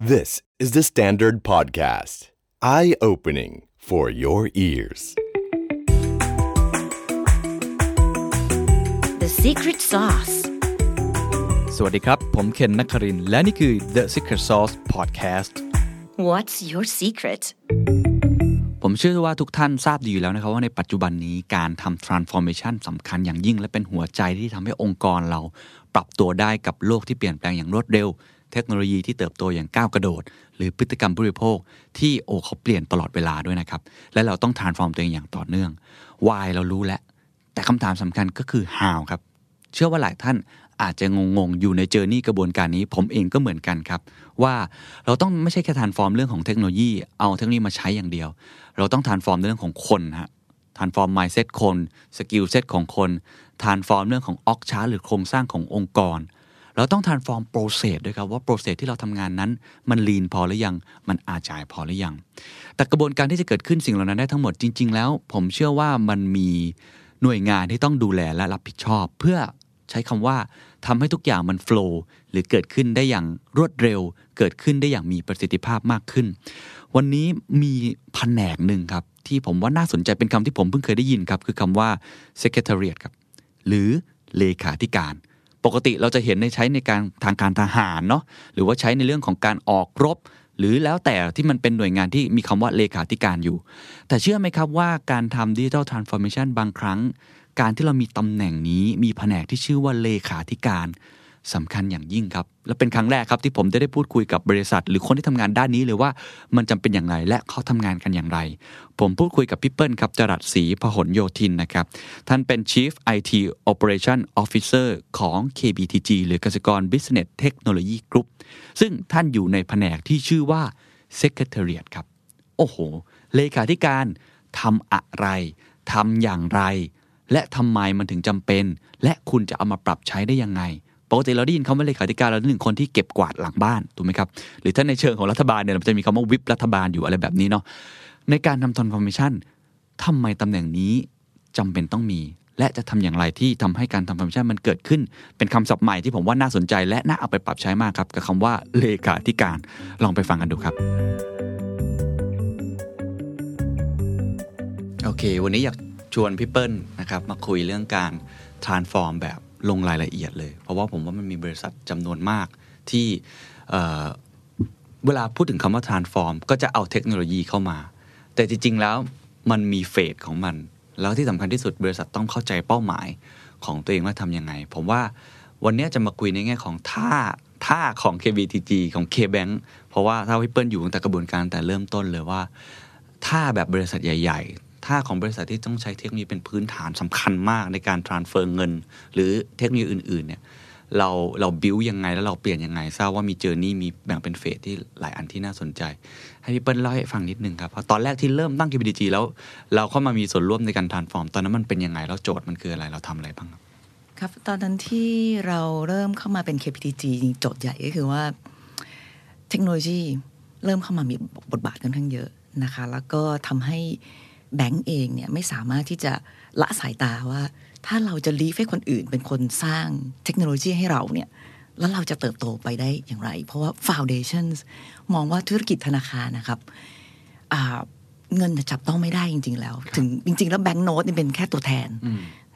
This is the Standard Podcast. Eye opening for your ears. The secret sauce. สวัสดีครับ ผมเคนนักครินทร์และนี่คือ The Secret Sauce Podcast What's your secret? ผมเชื่อว่าทุกท่านทราบดีอยู่แล้วนะครับว่าในปัจจุบันนี้การทำ transformation สำคัญอย่างยิ่ง และเป็นหัวใจที่ทำให้องค์กรเราปรับตัวได้กับโลกที่เปลี่ยนแปลงอย่างรวดเร็ว เทคโนโลยีที่เติบโตอย่างก้าวกระโดด หรือพฤติกรรมผู้บริโภคที่โอ้เขาเปลี่ยนตลอดเวลาด้วยนะครับ และเราต้อง transform ตัวเองอย่างต่อเนื่อง why เรารู้แล้ว แต่คำถามสำคัญก็คือ how ครับ เชื่อว่าหลายท่านอาจจะงงๆ อยู่ในเจอร์นี่กระบวนการนี้ ผมเองก็เหมือนกันครับ ว่าเราต้องไม่ใช่แค่ทานฟอร์มเรื่องของเทคโนโลยี เอาเทคโนโลยีมาใช้อย่างเดียว เราต้องทานฟอร์มเรื่องของคนฮะทานฟอร์ม mindset คนskill set ของคน transform เรื่องของ org chart หรือโครงสร้างขององค์กร เราต้อง transform process ด้วยครับว่า process ที่เราทำงานนั้น มัน lean พอหรือยัง มัน agile พอหรือยัง แต่กระบวนการที่จะเกิดขึ้นสิ่งเหล่านั้นได้ทั้งหมดจริง ๆ แล้ว ผมเชื่อว่ามันมีหน่วยงานที่ต้องดูแลและรับผิดชอบ เพื่อใช้คำว่าทำให้ทุกอย่างมัน flow หรือเกิดขึ้นได้อย่างรวดเร็ว เกิดขึ้นได้อย่างมีประสิทธิภาพมากขึ้น วันนี้มีแผนกหนึ่งครับ ที่ผมว่าน่าสนใจเป็นคำที่ผมเพิ่งเคยได้ยินครับ คือคำว่า secretariat ครับ หรือเลขาธิการ ปกติเราจะเห็นในใช้ในการทางการทหารเนาะหรือว่าใช้ในเรื่องของการออกรบ หรือแล้วแต่ที่มันเป็นหน่วยงานที่มีคำว่าเลขาธิการอยู่ แต่เชื่อไหมครับว่าการทำดิจิทัลทรานส์ฟอร์เมชันบางครั้ง การที่เรามีตำแหน่งนี้มีแผนกที่ชื่อว่าเลขาธิการ สำคัญอย่างยิ่งครับ และเป็นครั้งแรกครับที่ผมจะได้พูดคุยกับบริษัท หรือคนที่ทำงานด้านนี้เลยว่ามันจำเป็นอย่างไรและเขาทำงานกันอย่างไร ผมพูดคุยกับพี่เปิ้ลครับจรัสศรีพหลโยธินนะครับ ท่านเป็น Chief IT Operation Officer ของ KBTG หรือกสิกร Business Technology Group ซึ่งท่านอยู่ในแผนกที่ชื่อว่า Secretariat ครับ โอ้โห เลขาธิการทำอะไรทำอย่างไร และทำไมมันถึงจำเป็น และคุณจะเอามาปรับใช้ได้ยังไง ปกติเราได้ยินคำว่าเลขาธิการเราได้ถึงคนที่เก็บกวาดหลังบ้านถูกไหมครับหรือถ้าในเชิงของรัฐบาลเนี่ยมันจะมีคำว่าวิปรัฐบาลอยู่อะไรแบบนี้เนาะในการทำ transformation ทำไมตำแหน่งนี้จำเป็นต้องมี และจะทำอย่างไรที่ทำให้การทำ transformation มันเกิดขึ้น เป็นคำศัพท์ใหม่ที่ผมว่าน่าสนใจ และน่าเอาไปปรับใช้มากครับกับคำว่าเลขาธิการลองไปฟังกันดูครับโอเค วันนี้อยากชวนพี่เปิ้ลนะครับมาคุยเรื่องการ transform แบบ ลงรายละเอียดเลย เพราะว่าผมว่ามันมีบริษัทจำนวนมากที่เเวลาพูดถึงคำว่า transform ก็จะเอาเทคโนโลยีเข้ามา แต่จริง ๆ แล้วมันมีเฟสของมัน แล้วที่สำคัญที่สุดบริษัทต้องเข้าใจเป้าหมายของตัวเองว่าทำยังไง ผมว่าวันนี้จะมาคุยในแง่ของท่าท่าของ KBTG ของ KBank เพราะว่าถ้าพี่เปิ้ลอยู่ตั้งแต่กระบวนการแต่เริ่มต้นเลยว่า ถ้าแบบบริษัทใหญ่ ๆ ถ้าของบริษัทที่ต้องใช้เทคโนโลยีเป็นพื้นฐานสำคัญมากในการ transfer เงิน หรือเทคโนโลยีอื่น ๆ เนี่ยเราเราบิวยังไงแล้วเราเปลี่ยนยังไง ทราบว่ามีเจอร์นี่มีแบ่งเป็นเฟสที่หลายอันที่น่าสนใจ ให้พี่เปิ้ลเล่าให้ฟังนิดนึงครับ เพราะตอนแรกที่เริ่มตั้ง KBDG แล้ว เราเข้ามามีส่วนร่วมในการ transform ตอนนั้นมันเป็นยังไง แล้วโจทย์มันคืออะไรเราทำอะไรบ้างครับครับ ตอนนั้นที่เราเริ่มเข้ามาเป็น KPTG โจทย์ใหญ่ก็คือว่า เทคโนโลยีเริ่มเข้ามามีบทบาทค่อนข้างเยอะนะคะ แล้วก็ทำให้ แบงก์เองเนี่ยไม่สามารถที่จะละสายตาว่า ถ้าเราจะลีฟให้คนอื่นเป็นคนสร้างเทคโนโลยีให้เราเนี่ยแล้วเราจะเติบโตไปได้อย่างไร เพราะว่า Foundations มองว่าธุรกิจธนาคารนะครับอ่าเงินจะจับต้องไม่ได้จริง ๆ แล้ว ถึงจริง ๆ แล้วแบงก์โน้ตนี่เป็นแค่ตัวแทน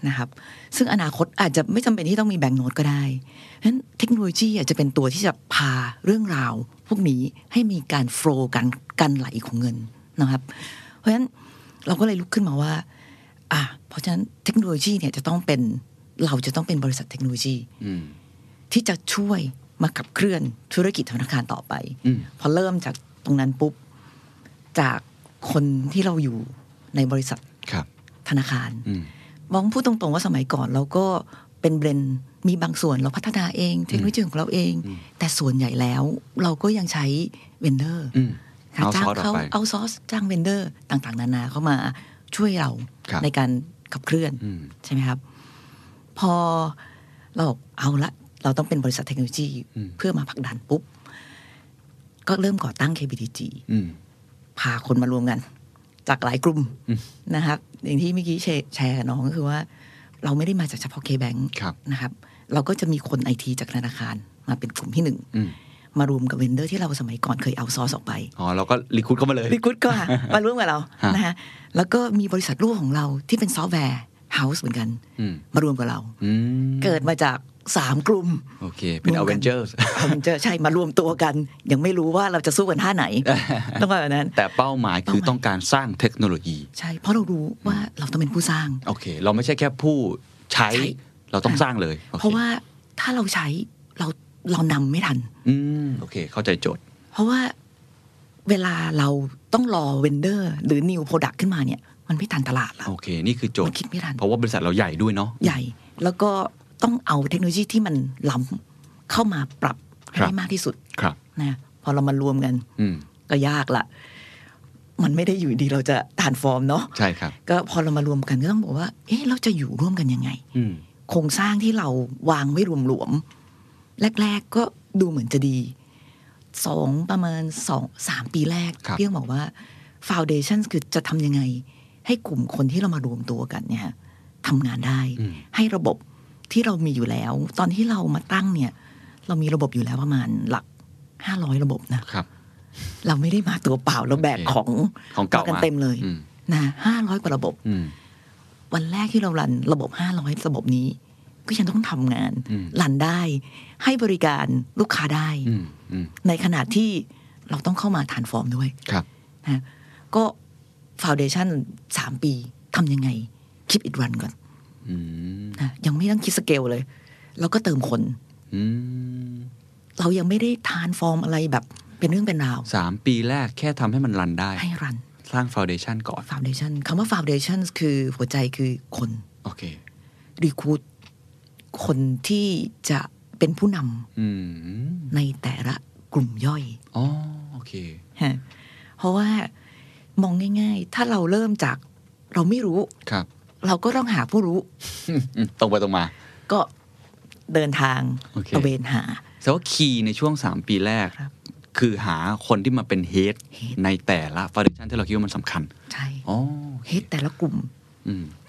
นะครับ ซึ่งอนาคตอาจจะไม่จำเป็นที่ต้องมีแบงก์โน้ตก็ได้เพราะฉะนั้นเทคโนโลยีอาจจะเป็นตัวที่จะพาเรื่องราว พวกนี้ให้มีการโฟล์การการไหลของเงินนะครับ เพราะฉะนั้น เราก็เลยลุกขึ้นมาว่า อะเพราะฉะนั้นเทคโนโลยีเนี่ยจะต้องเป็นเราจะต้องเป็นบริษัทเทคโนโลยีอืมที่จะช่วยมาขับเคลื่อนธุรกิจธนาคารต่อไปอืมพอเริ่มจากตรงนั้นปุ๊บ จากคนที่เราอยู่ในบริษัทครับธนาคารอืมมองพูดตรงๆว่าสมัยก่อนเราก็เป็นเบรนด์มีบางส่วนเราพัฒนาเอง เทคโนโลยีของเราเอง แต่ส่วนใหญ่แล้ว เราก็ยังใช้ vendor อืมค่ะ จ้าง outsource เขาออกไป outsource จ้าง vendor ต่าง ๆ นานาเข้ามาช่วยเราครับในการขับเคลื่อนอืมใช่ไหมครับ พอเราบอกเอาละ เราต้องเป็นบริษัทเทคโนโลยีเพื่อมาผลักดันปุ๊บ ก็เริ่มก่อตั้ง KBTG อืมพาคนมารวมกัน จากหลายกลุ่มนะครับ อย่างที่เมื่อกี้แชร์แชร์กับน้องก็คือว่า เราไม่ได้มาจากเฉพาะ K-Bank ครับนะครับ เราก็จะมีคนไอทีจากธนาคารมาเป็นกลุ่มที่หนึ่งอื มมารวมกับ vendor ที่เราสมัยก่อนเคย outsource ออกไป อ๋อเราก็ recruit เข้ามาเลย recruit ก็มามาร่วมกับเราฮะนะฮะแล้วก็มีบริษัทลูกของเราที่เป็น software house เหมือนกันอืมมารวมกับเราอืมเกิดมาจากสามกลุ่มโอเค เป็นรวมกันนเจอร์เอามันจะใช่มารวมตัวกัน ยังไม่รู้ว่าเราจะสู้กันท่าไหนต้องแบบนั้น แต่เป้าหมายคือเป้าหมายต้องการสร้างเทคโนโลยี ใช่ เพราะเรารู้ว่าเราต้องเป็นผู้สร้าง โอเค เราไม่ใช่แค่ผู้ใช้ใช่เราต้องสร้างเลยโอเคเพราะว่าถ้าเราใช้เรา เรานำไม่ทัน อืมโอเค เข้าใจโจทย์ เพราะว่าเวลาเราต้องรอ vendor หรือ new product ขึ้นมาเนี่ย มันไม่ทันตลาดแล้วโอเค นี่คือโจทย์มันคิดไม่ทันเพราะว่าบริษัทเราใหญ่ด้วยเนาะใหญ่ แล้วก็ต้องเอาเทคโนโลยีที่มันล้ำเข้ามาปรับให้ครับได้มากที่สุดครับนะพอเรามารวมกันอืมก็ยากละมันไม่ได้อยู่ดีเราจะทานฟอร์มเนาะใช่ครับ ก็พอเรามารวมกันก็ต้องบอกว่า เอ๊ะเราจะอยู่ร่วมกันยังไงอืมโครงสร้างที่เราวางไว้รวมๆ แรก ๆ ก็ดูเหมือนจะดีสองประมาณสองสามปีแรกครับพี่ต้องบอกว่าฟ u n เดชันคือจะทำยังไง ให้กลุ่มคนที่เรามารวมตัวกันเนี่ยทำงานได้อืมให้ระบบที่เรามีอยู่แล้ว ตอนที่เรามาตั้งเนี่ย เรามีระบบอยู่แล้วประมาณหลักห้าร้อยระบบนะครับ เราไม่ได้มาตัวเปล่าเราแบกโอเคของของเก่ากันมาเต็มเลยอืมนะห้าร้อยกว่าระบบอืมวันแรกที่เรารันระบบ500ระบบนี้ ก็ยังต้องทำงานอืมรันได้ ให้บริการลูกค้าได้อืมอืมในขณะที่เราต้องเข้ามาทานฟอร์มด้วยครับนะก็ฟ u n เดชั o นสามปีทำยังไง คิดให้ run ก่อนอืมนะยังไม่ต้องคิดสเกลเลยแล้วก็เติมคนอืมเรายังไม่ได้ transform อะไรแบบเป็นเรื่องเป็นราวสามปีแรกแค่ทำให้มัน run ได้ ให้ run สร้าง foundation ก่อน u n เดชั o นคำว่าฟ u n เดชั o นคือหัวใจคือคน โอเค recruit คนที่จะเป็นผู้นำอืมในแต่ละกลุ่มย่อยอ๋อโอเคฮะเพราะว่ามองง่าย ๆ ถ้าเราเริ่มจากเราไม่รู้ครับ เราก็ต้องหาผู้รู้อืมอืมตรงไปตรงมา ก็เดินทางโอเคตระเวนหาแต่ว่าคีย์ในช่วงสามปีแรกครับคือหาคนที่มาเป็นเฮด Head ในแต่ละฟ u n เดชันที่เราคิดว่ามันสำคัญ ใช่อ๋อเฮดแต่ละกลุ่มอืม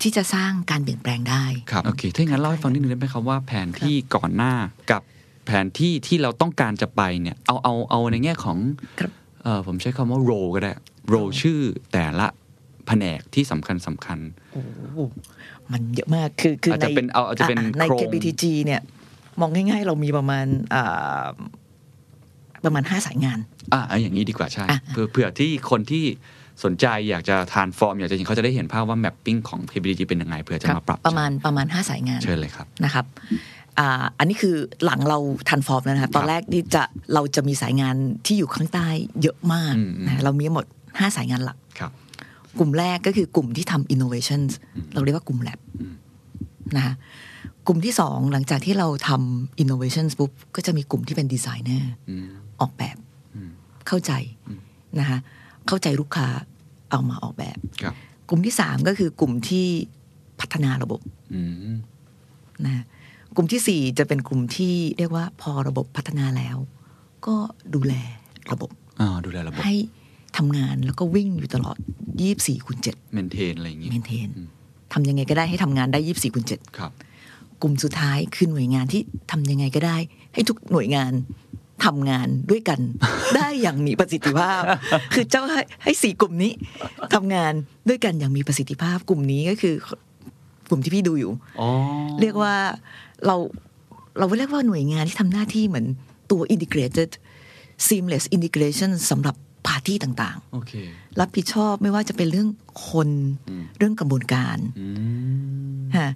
ที่จะสร้างการเปลี่ยนแปลงได้ครับโอเคถ้าอย่างนั้นเล่าให้ฟังนิดนึงได้ไหมครับว่าแผนที่ก่อนหน้ากับแผนที่ที่เราต้องการจะไปเนี่ยเอาเอาเอาในแง่ของครับเออผมใช้คำว่าโรก็ได้โรชื่อแต่ละแผนกที่สำคัญสำคัญโอ้โหมันเยอะมากคือคืออาจในจะเป็นเอาอาจจะเป็นในโครง KBTG เนี่ย มองง่าย ๆ เรามีประมาณอ่าประมาณห้าสายงาน อะเอาอย่างนี้ดีกว่าใช่อะเพื่อเผื่อที่คนที่ สนใจอยากจะทานฟอร์มอยากจะเห็นเขาจะได้เห็นภาพว่าแมปปิ้งของ KBDG เป็นยังไงเผื่อจะมาปรับ ประมาณประมาณห้าสายงานเชิญเลยครับนะครับอ่าอันนี้คือหลังเราทันฟอร์มแล้วนะครับตอนแรกนี่จะเราจะมีสายงานที่อยู่ข้างใต้เยอะมากอืมอืมนะเรามีหมด 5 สายงานหลักครับกลุ่มแรกก็คือกลุ่มที่ทำ innovation เราเรียกว่ากลุ่ม lab อืมนะคะกลุ่มที่สองหลังจากที่เราทำ innovation ปุ๊บก็จะมีกลุ่มที่เป็น designer อืมออกแบบอืมเข้าใจนะคะ เข้าใจลูกค้าเอามาออกแบบครับกลุ่มที่สามก็คือกลุ่มที่พัฒนาระบบอืมนะกลุ่มที่สี่จะเป็นกลุ่มที่เรียกว่าพอระบบพัฒนาแล้ว ก็ดูแลระบบอ่าดูแลระบบ ให้ทำงานแล้วก็วิ่งอยู่ตลอด24คูณ7เมนเทนอะไรอย่างงี้เมนเทนอืมทำยังไงก็ได้ให้ทำงานได้24คูณครับ7กลุ่มสุดท้ายคือหน่วยงานที่ทำยังไงก็ได้ ให้ทุกหน่วยงาน ทำงานด้วยกัน ได้อย่างมีประสิทธิภาพ คือเจ้าให้ให้สี่กลุ่มนี้ทำงานด้วยกันอย่างมีประสิทธิภาพกลุ่มนี้ก็คือกลุ่มที่พี่ดูอยู่อ๋อเรียกว่าเราเราเรียกว่าหน่วยงานที่ทำหน้าที่เหมือนตัว integrated seamless integration สำหรับพาร์ตี้ต่างโอเคๆรับผิดชอบไม่ว่าจะเป็นเรื่องคนอืมเรื่องกระบวนการอืมฮะ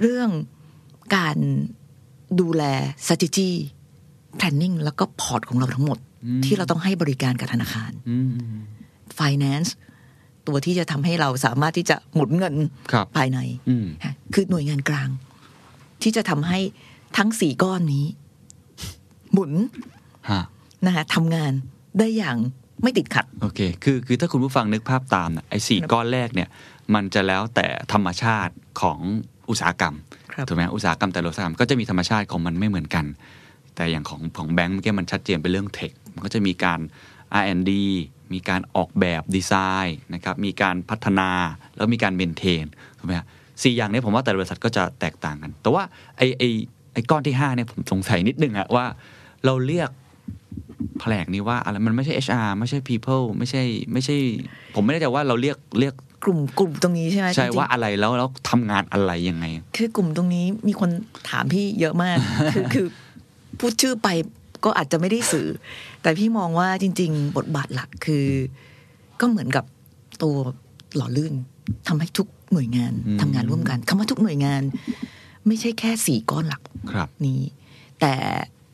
เรื่องการดูแล strategy planning แล้วก็พอร์ตของเราทั้งหมด ที่เราต้องให้บริการกับธนาคารอืม finance ตัวที่จะทำให้เราสามารถที่จะหมุนเงินครับภายในอืมฮะคือหน่วยงานกลาง ที่จะทำให้ทั้งสี่ก้อนนี้ หมุนฮะนะคะทำงานได้อย่างไม่ติดขัด โอเค คือ คือถ้าคุณผู้ฟังนึกภาพตามนะไอ้สี่ก้อนแรกเนี่ย มันจะแล้วแต่ธรรมชาติของอุตสาหกรรมครับถูกไหมอุตสาหกรรมแต่ละอุตสาหกรรมก็จะมีธรรมชาติของมันไม่เหมือนกัน แต่อย่างของของแบงก์เมื่อกี้มันชัดเจนเป็นเรื่องเทค มันก็จะมีการ R&D มีการออกแบบดีไซน์นะครับ มีการพัฒนาแล้วมีการเมนเทนถูกไหมฮะสี่อย่างเนี้ผมว่าแต่ละบริษัทก็จะแตกต่างกัน แต่ว่าไอ้ไอ้ไอ้ก้อนที่ห้าเนี่ยผมสงสัยนิดนึงอะว่าเราเรียกแผลกนี้ว่าอะไรมันไม่ใช่ HR ไม่ใช่ people ไม่ใช่ไม่ใช่ ผมไม่แน่ใจว่าเราเรียกเรียกกลุ่มกลุ่มตรงนี้ใช่ไหมใช่จริงๆว่าอะไรแล้วแล้วทำงานอะไรยังไง คือกลุ่มตรงนี้มีคนถามพี่เยอะมาก คือคือ พูดชื่อไปก็อาจจะไม่ได้สื่อ แต่พี่มองว่าจริง ๆ บทบาทหลักคือ ก็เหมือนกับตัวหล่อลื่นทำให้ทุกหน่วยงานอืมทำงานร่วมกันคำว่าทุกหน่วยงาน ไม่ใช่แค่สี่ก้อนหลักครับนี้ แต่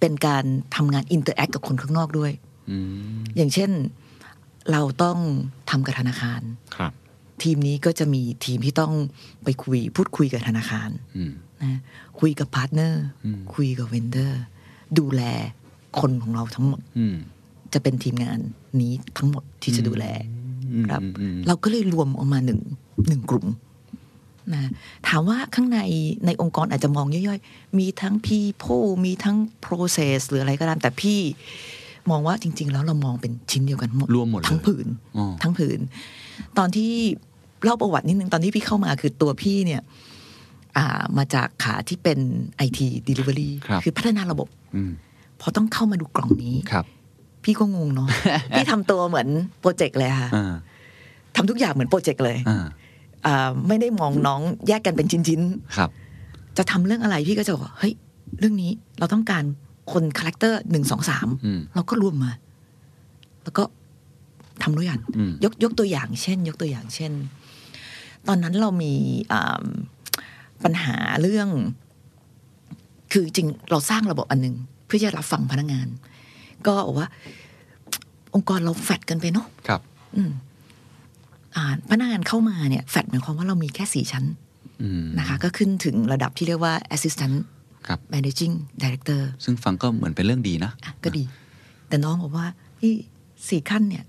เป็นการทำงาน interact กับคนข้างนอกด้วยอืมอย่างเช่นเราต้องทำกับธนาคารครับ ทีมนี้ก็จะมีทีมที่ต้องไปคุยพูดคุยกับธนาคารอืมนะคุยกับ partner อืมคุยกับ vendor ดูแลคนของเราทั้งหมดอืมจะเป็นทีมงานนี้ทั้งหมดที่จะดูแลอืมครับอืมอืมเราก็เลยรวมออกมาหนึ่งหนึ่งกลุ่มนะถามว่าข้างในในองค์กรอาจจะมองย่อยๆ มีทั้ง people มีทั้ง process หรืออะไรก็ตาม แต่พี่มองว่าจริง ๆ แล้วเรามองเป็นชิ้นเดียวกันหมดรวมหมดเลยทั้งผืนอ๋อทั้งผืน ตอนที่เล่าประวัตินิดนึง ตอนที่พี่เข้ามาคือตัวพี่เนี่ยอ่ามาจากขาที่เป็น IT Delivery ครับคือพัฒนาระบบ อืมพอต้องเข้ามาดูกล่องนี้ครับ พี่ก็งงเนาะพี่ทำตัวเหมือนโปรเจกต์เลยค่ะอ่าทำทุกอย่างเหมือนโปรเจกต์เลยอ่าอ่าไม่ได้มองน้องแยกกันเป็นชิ้นครับๆจะทำเรื่องอะไรพี่ก็จะบอกว่าเฮ้ยเรื่องนี้เราต้องการคน character หนึ่งสองสามอืมเราก็รวมมา แล้วก็ทำด้วยกันอืมยกยกตัวอย่างเช่น ยกตัวอย่างเช่น ตอนนั้นเรามีอ่าปัญหาเรื่อง คือจริงเราสร้างระบบอันหนึ่งเพื่อจะรับฟังพนักงาน ก็บอกว่า องค์กรเราแฟดกันไปเนาะครับ อืมอ่าพนักงานเข้ามาเนี่ยแฟดหมายความว่าเรามีแค่สี่ชั้นอืมนะคะ ก็ขึ้นถึงระดับที่เรียกว่า assistant ครับ managing director ซึ่งฟังก็เหมือนเป็นเรื่องดีนะอะก็ดี แต่น้องบอกว่าพี่สี่ขั้นเนี่ย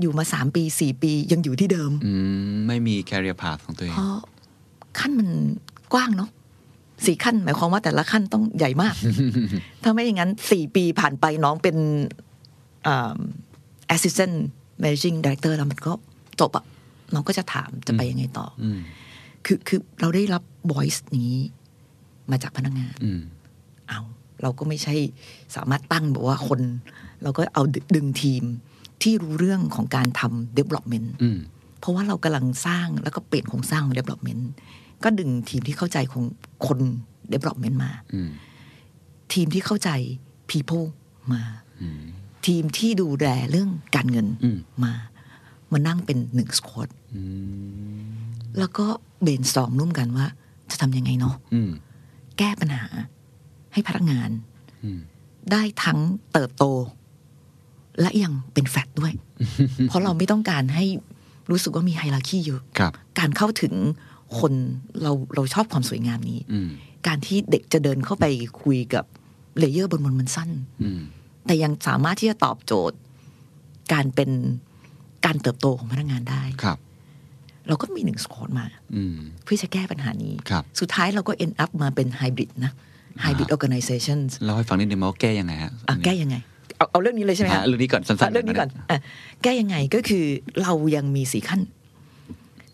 อยู่มาสามปีสี่ปียังอยู่ที่เดิมอืมไม่มี career path ของตัวเอง เพราะขั้นมันกว้างเนาะ สี่ขั้น หมายความว่าแต่ละขั้นต้องใหญ่มาก ถ้าไม่อย่างนั้นสี่ปีผ่านไปน้องเป็นอ่า assistant managing director แล้วมันก็จบอะน้องก็จะถามจะไปยังไงต่อออืมคือคือเราได้รับ voice อย่างนี้มาจากพนักงานอืมเอาเราก็ไม่ใช่สามารถตั้งบอกว่าคน เราก็เอาดึดึงทีมที่รู้เรื่องของการทำ development อืมเพราะว่าเรากำลังสร้างแล้วก็เปลี่ยนโครงสร้างของ development ก็ดึงทีมที่เข้าใจของคน development มาอืมทีมที่เข้าใจ people มาอืมทีมที่ดูแลเรื่องการเงินอืมมามานั่งเป็นหนึ่งสควอตอืมแล้วก็เบนสตอมร่วมกันว่า จะทำยังไงเนาะอืมแก้ปัญหาให้พนักงานอืมได้ทั้งเติบโต และยังเป็นแฟลตด้วย เพราะเราไม่ต้องการให้รู้สึกว่ามี hierarchy เยอะครับการเข้าถึง คนเราเราชอบความสวยงามนี้อืมการที่เด็กจะเดินเข้าไปคุยกับ layer บนบนมันสั้นอืมแต่ยังสามารถที่จะตอบโจทย์ การเป็นการเติบโตของพนักงานได้ครับ เราก็มีหนึ่ง squad มาอืมเพื่อจะแก้ปัญหานี้ครับสุดท้ายเราก็ end up มาเป็นไฮบริดนะไฮบริด organization เล่าให้ฟังนิดนึงว่าแก้ยังไงฮะอะแก้ยังไงเอาเอาเรื่องนี้เลยใช่ไหมอะฮะเรื่องนี้ก่อนสั้นอะๆเรื่องนี้ก่อนอะแก้ยังไงก็คือเรายังมีสี่ขั้น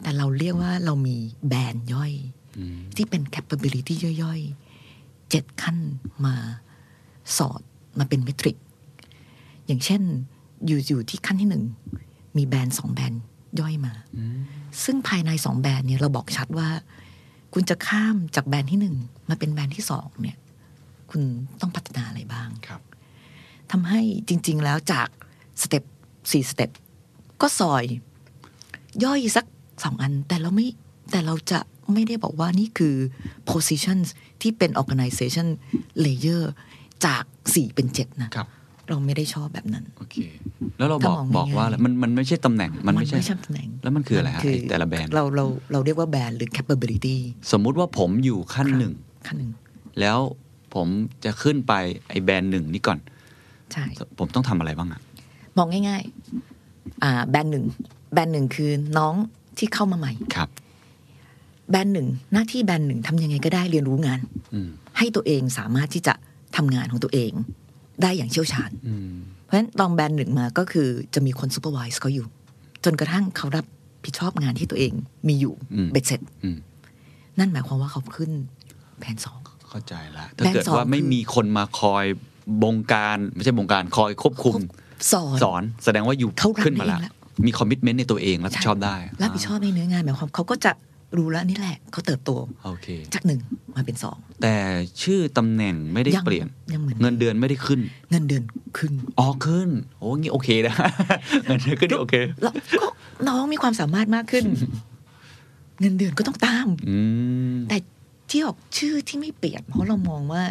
แต่เราเรียกว่าเรามีแบรนด์ย่อยอืมที่เป็น capability ย่อยๆเจ็ดขั้นมาสอดมาเป็นเมทริก อย่างเช่นอยู่อยู่ที่ขั้นที่หนึ่ง มีแบรนด์สองแบรนด์ย่อยมาอืมซึ่งภายในสองแบรนด์เนี่ยเราบอกชัดว่า คุณจะข้ามจากแบรนด์ที่หนึ่งมาเป็นแบรนด์ที่สองเนี่ย คุณต้องพัฒนาอะไรบ้างครับทำให้จริง ๆ แล้วจากสเต็ปสี่สเต็ปก็ซอย ย่อยสัก สองอัน แต่เราไม่แต่เราจะไม่ได้บอกว่านี่คือ positions ที่เป็น organization layer จากสี่เป็นเจ็ดนะครับเราไม่ได้ชอบแบบนั้นโอเคแล้วเราบอกถ้ามองบอกว่าอะไรง่ายๆมันมันไม่ใช่ตำแหน่งมันไม่ใช่ใช่ตำแหน่ง แล้วมันคืออะไรฮะไอ้แต่ละแบรนด์เราเราเราเรียกว่าแบรนด์หรือ capability สมมุติว่าผมอยู่ขั้นหนึ่งขั้นหนึ่งแล้วผมจะขึ้นไปไอ้แบรนด์หนึ่งนี้ก่อนใช่ผมต้องทำอะไรบ้างอะมองง่ายๆอ่าแบรนด์หนึ่งแบรนด์หนึ่งคือน้อง ที่เข้ามาใหม่ครับ แบรนด์หนึ่งหน้าที่แบรนด์หนึ่งทำยังไงก็ได้เรียนรู้งานอืมให้ตัวเองสามารถที่จะทำงานของตัวเอง ได้อย่างเชี่ยวชาญอืมเพราะฉะนั้นลองแบรนด์หนึ่งมาก็คือจะมีคน supervise เขาอยู่ จนกระทั่งเขารับผิดชอบงานที่ตัวเองมีอยู่อืมเบ็ดเสร็จอืมนั่นหมายความว่าเขาขึ้น band สองเข้าใจละถ้า band เกิดสองว่าไม่คือมีคนมาคอยบงการ ไม่ใช่บงการคอยควบคุมสอนสอน แสดงว่าอยู่เขารักขึ้นมาแล้วเองแล้ว มี commitment ในตัวเองรับผิดชอบได้ รับผิดชอบในเนื้องานหมายความเขาก็จะรู้แล้วนี่แหละเขาเติบโตโอเคจากหนึ่งมาเป็นสองแต่ชื่อตำแหน่งไม่ได้ยังเปลี่ยนยังเหมือนเงินเดือนไม่ได้ขึ้น เงินเดือนขึ้นอ๋อขึ้นโอ้งี้โอเคนะเงินเดือนขึ้นนี่โอเคแล้วก็น้องมีความสามารถมากขึ้น เงินเดือนก็ต้องตามอืมแต่ที่ออกชื่อที่ไม่เปลี่ยนเพราะเรามองว่า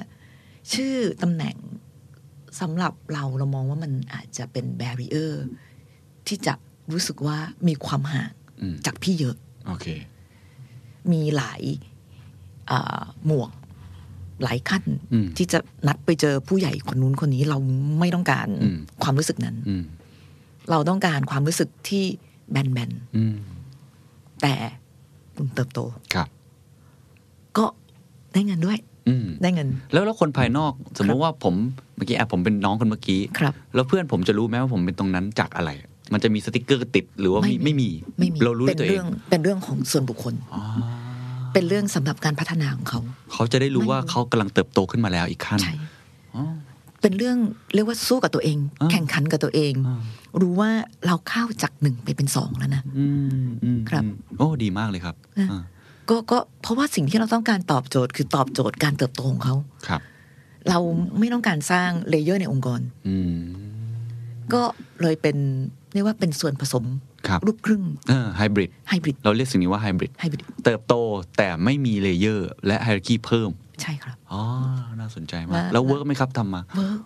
ชื่อตำแหน่งสำหรับเราเรามองว่ามันอาจจะเป็นแบรีเออร์ที่จะ รู้สึกว่ามีความห่างอืมจากพี่เยอะ โอเค มีหลายอ่าหมวกหลายขั้นอืมที่จะนัดไปเจอผู้ใหญ่คนนู้นคนนี้เราไม่ต้องการอืมความรู้สึกนั้นอืมเราต้องการความรู้สึกที่แบนอืมๆแต่คุณเติบโตครับ ก็ได้เงินด้วยอืมได้เงิน แล้วแล้วคนภายนอก สมมติว่าผมเมื่อกี้แอบผมเป็นน้องคนเมื่อกี้ครับแล้วเพื่อนผมจะรู้ไหมว่าผมเป็นตรงนั้นจากอะไร มันจะมีสติกเกอร์ติดหรือว่ามีไม่ไม่มีมีไม่มีเรารู้เป็ด้วยตัวเอเรื่องเป็นเรื่องของส่วนบุคคลอ๋อเป็นเรื่องสำหรับการพัฒนาของเขา เขาจะได้รู้ไม่ว่าเขากำลังเติบโตขึ้นมาแล้วอีกขั้นใช่อ๋อเป็นเรื่องเรียกว่าสู้กับตัวเองอ่าแข่งขันกับตัวเองอ่ารู้ว่าเราเข้าจากหนึ่งไปเป็นสองแล้วนะอืมอืมครับอืมโอ้ดีมากเลยครับนะอ่าก็ก็เพราะว่าสิ่งที่เราต้องการตอบโจทย์คือตอบโจทย์การเติบโตของเขาครับ เราไม่ต้องการสร้าง layer ในองค์กรอืมก็เลยเป็น เรียกว่าเป็นส่วนผสมครับลูกครึ่งเออไฮบริดไฮบริดเราเรียกสิ่งนี้ว่าไฮบริดไฮบริดเติบโตแต่ไม่มี layer และ hierarchy เพิ่ม ใช่ครับอ๋อน่าสนใจมากว่าแล้ว work ไหมครับทำมาเวิร์ก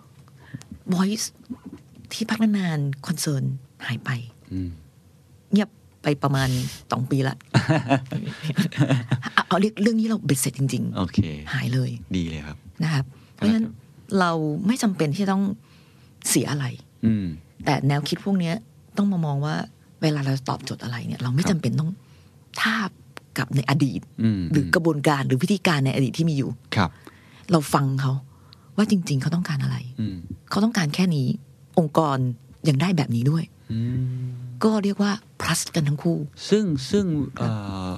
voice ที่พักนานคอนเซิร์นหายไปอืมเงียบไปประมาณสองปีละเอาเอาเรียกเรื่องนี้เราเบ็ดเสร็จจริงโอเคๆหายเลย ดีเลยครับ นะครับ เพราะฉะนั้นเราไม่จำเป็นที่จะต้องเสียอะไร อืมแต่แนวคิดพวกเนี้ย ต้องมามองว่าเวลาเราตอบโจทย์อะไรเนี่ย เราไม่ครับจำเป็นต้องทาบกับในอดีตอืมหรือกระบวนการหรือวิธีการในอดีตที่มีอยู่ครับ เราฟังเขาว่าจริง ๆ เขาต้องการอะไรอืมเขาต้องการแค่นี้ องค์กรยังได้แบบนี้ด้วยอืมก็เรียกว่า plus กันทั้งคู่ ซึ่งซึ่งเอ่อ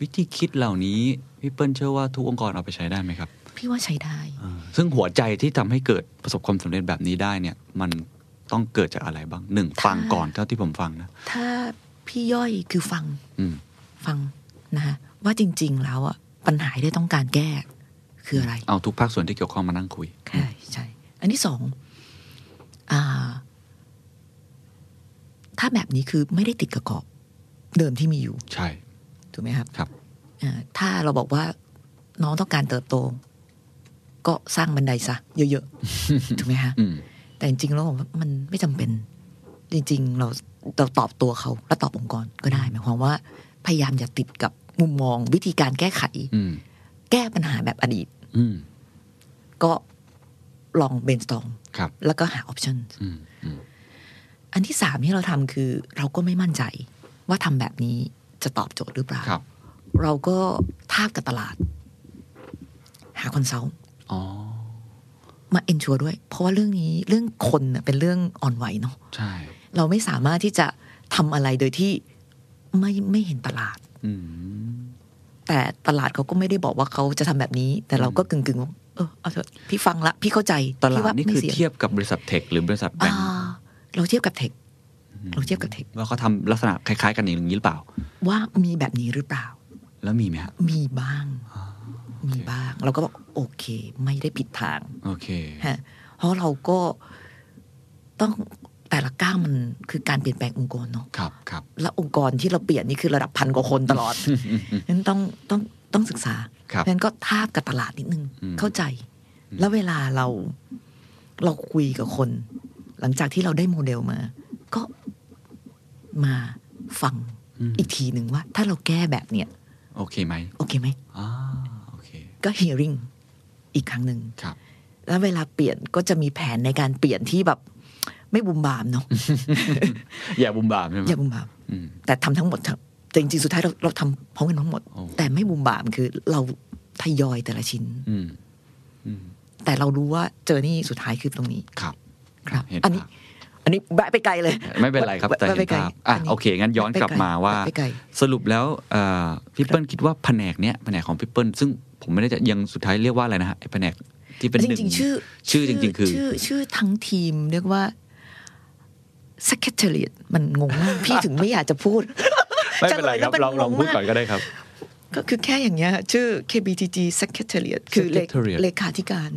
วิธีคิดเหล่านี้พี่เปิ้ลเชื่อว่าทุกองค์กรเอาไปใช้ได้ไหมครับ พี่ว่าใช้ได้อ่าซึ่งหัวใจที่ทำให้เกิดประสบความสำเร็จแบบนี้ได้เนี่ย มัน ต้องเกิดจากอะไรบ้างหนึ่งถ้าฟังก่อนเท่าที่ผมฟังนะ ถ้าพี่ย่อยคือฟังอืมฟังนะคะว่าจริง ๆ แล้วอะปัญหาที่ต้องการแก้คืออะไร เอาทุกภาคส่วนที่เกี่ยวข้องมานั่งคุย ใช่ใช่ อันที่สองอ่าถ้าแบบนี้คือไม่ได้ติดกับกรอบเดิมที่มีอยู่ ใช่ ถูกไหมครับ ครับอ่าถ้าเราบอกว่าน้องต้องการเติบโต ก็สร้างบันไดซะเยอะๆ ถูกไหมฮะอืม แต่จริงๆแล้วผมว่ามันไม่จำเป็น จริง ๆ เราเราตอบตัวเขาและตอบองค์กรก็ได้หมายความว่า พยายามอย่าติดกับมุมมองวิธีการแก้ไขอืมแก้ปัญหาแบบอดีตอืมก็ลอง brainstorm ครับแล้วก็หา option อืมอืมอันที่สามที่เราทำคือ เราก็ไม่มั่นใจ ว่าทำแบบนี้จะตอบโจทย์หรือเปล่าครับเราก็ทาบกับตลาด หา consult อ๋อ มา ensure ด้วย เพราะว่าเรื่องนี้เรื่องคนเน่ะเป็นเรื่องอ่อนไหวเนาะใช่ เราไม่สามารถที่จะทำอะไรโดยที่ไม่ไม่เห็นตลาดอืมแต่ตลาดเขาก็ไม่ได้บอกว่าเขาจะทำแบบนี้ แต่เราก็กึ่งกึ่งๆว่าเออเอาเถอะพี่ฟังละ พี่เข้าใจตลาพี่ดว่านี่ไม่คือสี่เทียบกับบริษัทเทคหรือบริษัทแบงอ่าก์เราเทียบกับเทคเราเทียบกับเทคว่าเขาทำลักษณะคล้าย ๆ กันอย่างนี้หรือเปล่า ว่ามีแบบนี้หรือเปล่า แล้วมีไหมฮะมีบ้าง มีบ้าง เราก็บอกโอเค ไม่ได้ผิดทาง โอเคฮะเพราะเราก็ต้องแต่ละก้าวมันคือการเปลี่ยนแปลงองค์กรเนาะครับครับและองค์กรที่เราเปลี่ยนนี่คือระดับพันกว่าคนตลอดนั้นต้องต้องต้องศึกษาครับนั้นก็ทาบกับตลาดนิดนึงอืมเข้าใจ แล้วเวลาเราเราคุยกับคน หลังจากที่เราได้โมเดลมา ก็มาฟังอืมอีกทีหนึ่งว่า ถ้าเราแก้แบบเนี้ยโอเคไหมโอเคไหมอ่าโอเค ก็ hearing อีกครั้งหนึ่งครับแล้วเวลาเปลี่ยนก็จะมีแผนในการเปลี่ยนที่แบบ ไม่บุมบามเนาะอย่าบุมบามใช่ไหมอย่าบุมบามอืมแต่ทำทั้งหมดทั้งแต่จริงๆสุดท้ายเราเราทำพร้อมกันทั้งหมดโอ้แต่ไม่บุมบามคือเราทยอยแต่ละชิ้นอืมอืมแต่เรารู้ว่าเจอนี่สุดท้ายคือตรงนี้ครับ ครับเห็นอันนี้ภาพอันนี้แวะไปไกลเลย ไม่เป็นไรครับแต่แวะเห็ไปนไกลภาพอะนนี้โอเค งั้นย้อนกลับมาว่าแวะไปไกลสรุปแล้วเอ่อพี่เปิ้ลคิดว่าแผนกเนี้ยแผนกของพี่เปิ้ลซึ่ง ผมไม่ได้จะยังสุดท้ายเรียกว่าอะไรนะฮะไอ้แผนกที่เป็นหจนึ่งริงๆชื่อ ชื่อจริง ๆ คือ ชื่อชื่อทั้งทีมเรียกว่า secretariat มันงงมากพี่ถึงไม่อยากจะพูดไม่เป็นไรครับจะลยลองลองพูดก่อนก็ได้ครับ ก็คือแค่อย่างเงี้ย ชื่อ KBTG secretariat คือเล Secretariat เลขาธิการ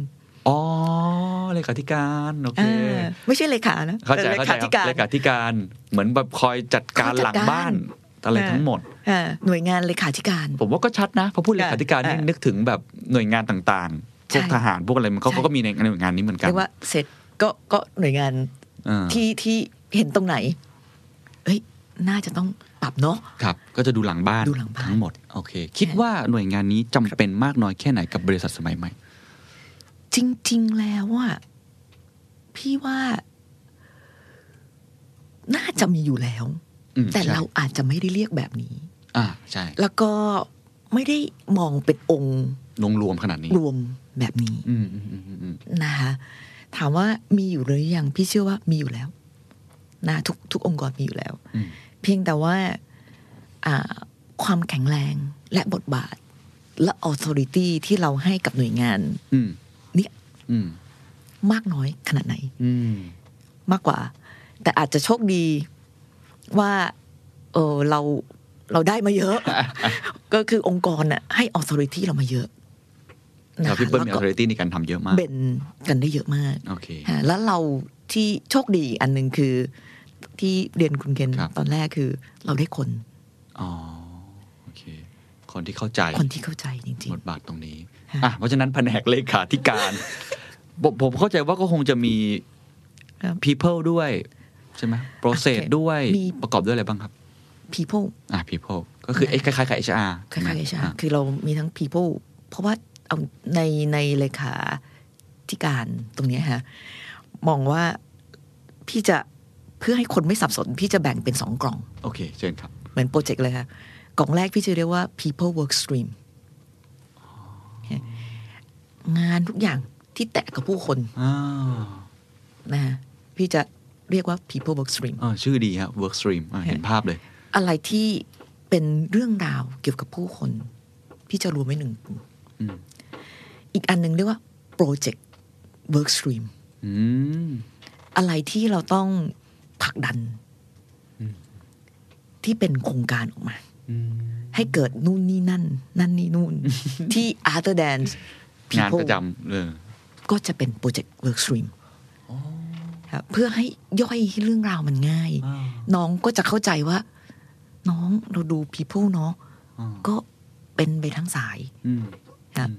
อ๋อเลขาธิการโอเคอ่าไม่ใช่เลขานะเข้าใจแต่เข้าใจครับเลขาธิการเหมือนแบบคอยจัดการหลังบ้านอะไรทั้งหมดอ่า หน่วยงานเลขาธิการ ผมว่าก็ชัดนะพอพูดเลขาธิการนี่อ่านึกถึงแบบหน่วยงานต่างๆพวกใช่ทหารพวกอะไรมันเขาใช่เขาก็มีในหน่วยงานนี้เหมือนกันเรียกว่าเสร็จก็ก็หน่วยงานอ่าที่ที่เห็นตรงไหน เอ้ยน่าจะต้องปรับเนาะครับ ก็จะดูหลังบ้านดูหลังบ้านทั้งหมดโอเค คิดว่าหน่วยงานนี้จำเป็นมากน้อยแค่ไหนกับบริษัทสมัยใหม่ จริง ๆ แล้วอะพี่ว่าน่าจะมีอยู่แล้วอืมแต่ใช่เราอาจจะไม่ได้เรียกแบบนี้ อ่าใช่ แล้วก็ไม่ได้มองเป็นองค์ลงรวมขนาดนี้ รวมแบบนี้อืมอืมอืมอืมอืมนะคะถามว่ามีอยู่หรือยังพี่เชื่อว่ามีอยู่แล้วนะทุกทุกองค์กรมีอยู่แล้วอืมเพียงแต่ว่าอ่าความแข็งแรงและบทบาท และ authority ที่เราให้กับหน่วยงานอืมเนี่ยอืมมากน้อยขนาดไหนอืมมากกว่า แต่อาจจะโชคดีว่า เออเรา เราได้มาเยอะ ก็คือองค์กรน่ะให้ authority เรามาเยอะนะเราคะพี่เปิ้ลมีแล้วอก็อ t h o r i t y ในการทำเยอะมากเบนกันได้เยอะมากโอเคฮะแล้วเราที่โชคดีอีกอันหนึ่งคือ ที่เรียนคุณเกณฑ์ครับตอนแรกคือเราได้คนอ๋อโอเค คนที่เข้าใจคนที่เข้าใจจริงบทบาทตรงนี้ฮะอะเพราะฉะนั้นแผนกเลขาธิการผมผมเข้าใจว่าก็คงจะมีครับ people ด้วย ใช่ไหม process โอเคด้วยมีประกอบด้วยอะไรบ้างครับๆ people อะ people ก็คือไอ้คล้ายๆกับ HR คล้ายๆใช่อะคือเรามีทั้ง people เพราะว่าเอาในในเลขาธิการตรงเนี้ยฮะมองว่าพี่จะเพื่อให้คนไม่สับสน พี่จะแบ่งเป็นสองกล่อง โอเค เชิญครับ เหมือนโปรเจกต์เลยค่ะ กล่องแรกพี่จะเรียกว่า people work stream งานทุกอย่างที่แตะกับผู้คนอ้าวนะฮะพี่จะเรียกว่า people work stream อ่าชื่อดีฮะ work stream อะเห็นภาพเลย อะไรที่เป็นเรื่องราวเกี่ยวกับผู้คน พี่จะรวมไว้หนึ่งกลุ่มอืมอีกอันหนึ่งเรียกว่า project work stream อืมอะไรที่เราต้องผลักดัน ที่เป็นโครงการออกมาอืมให้เกิดนู่นนี่นั่น นั่นนี่นู่น ที่ other than งาน people ประจำเออก็จะเป็น project work stream ครับเพื่อให้ย่อยให้เรื่องราวมันง่ายอ่าน้องก็จะเข้าใจว่า น้องเราดู people เนาะอ่าก็เป็นไปทั้งสายอืมครับ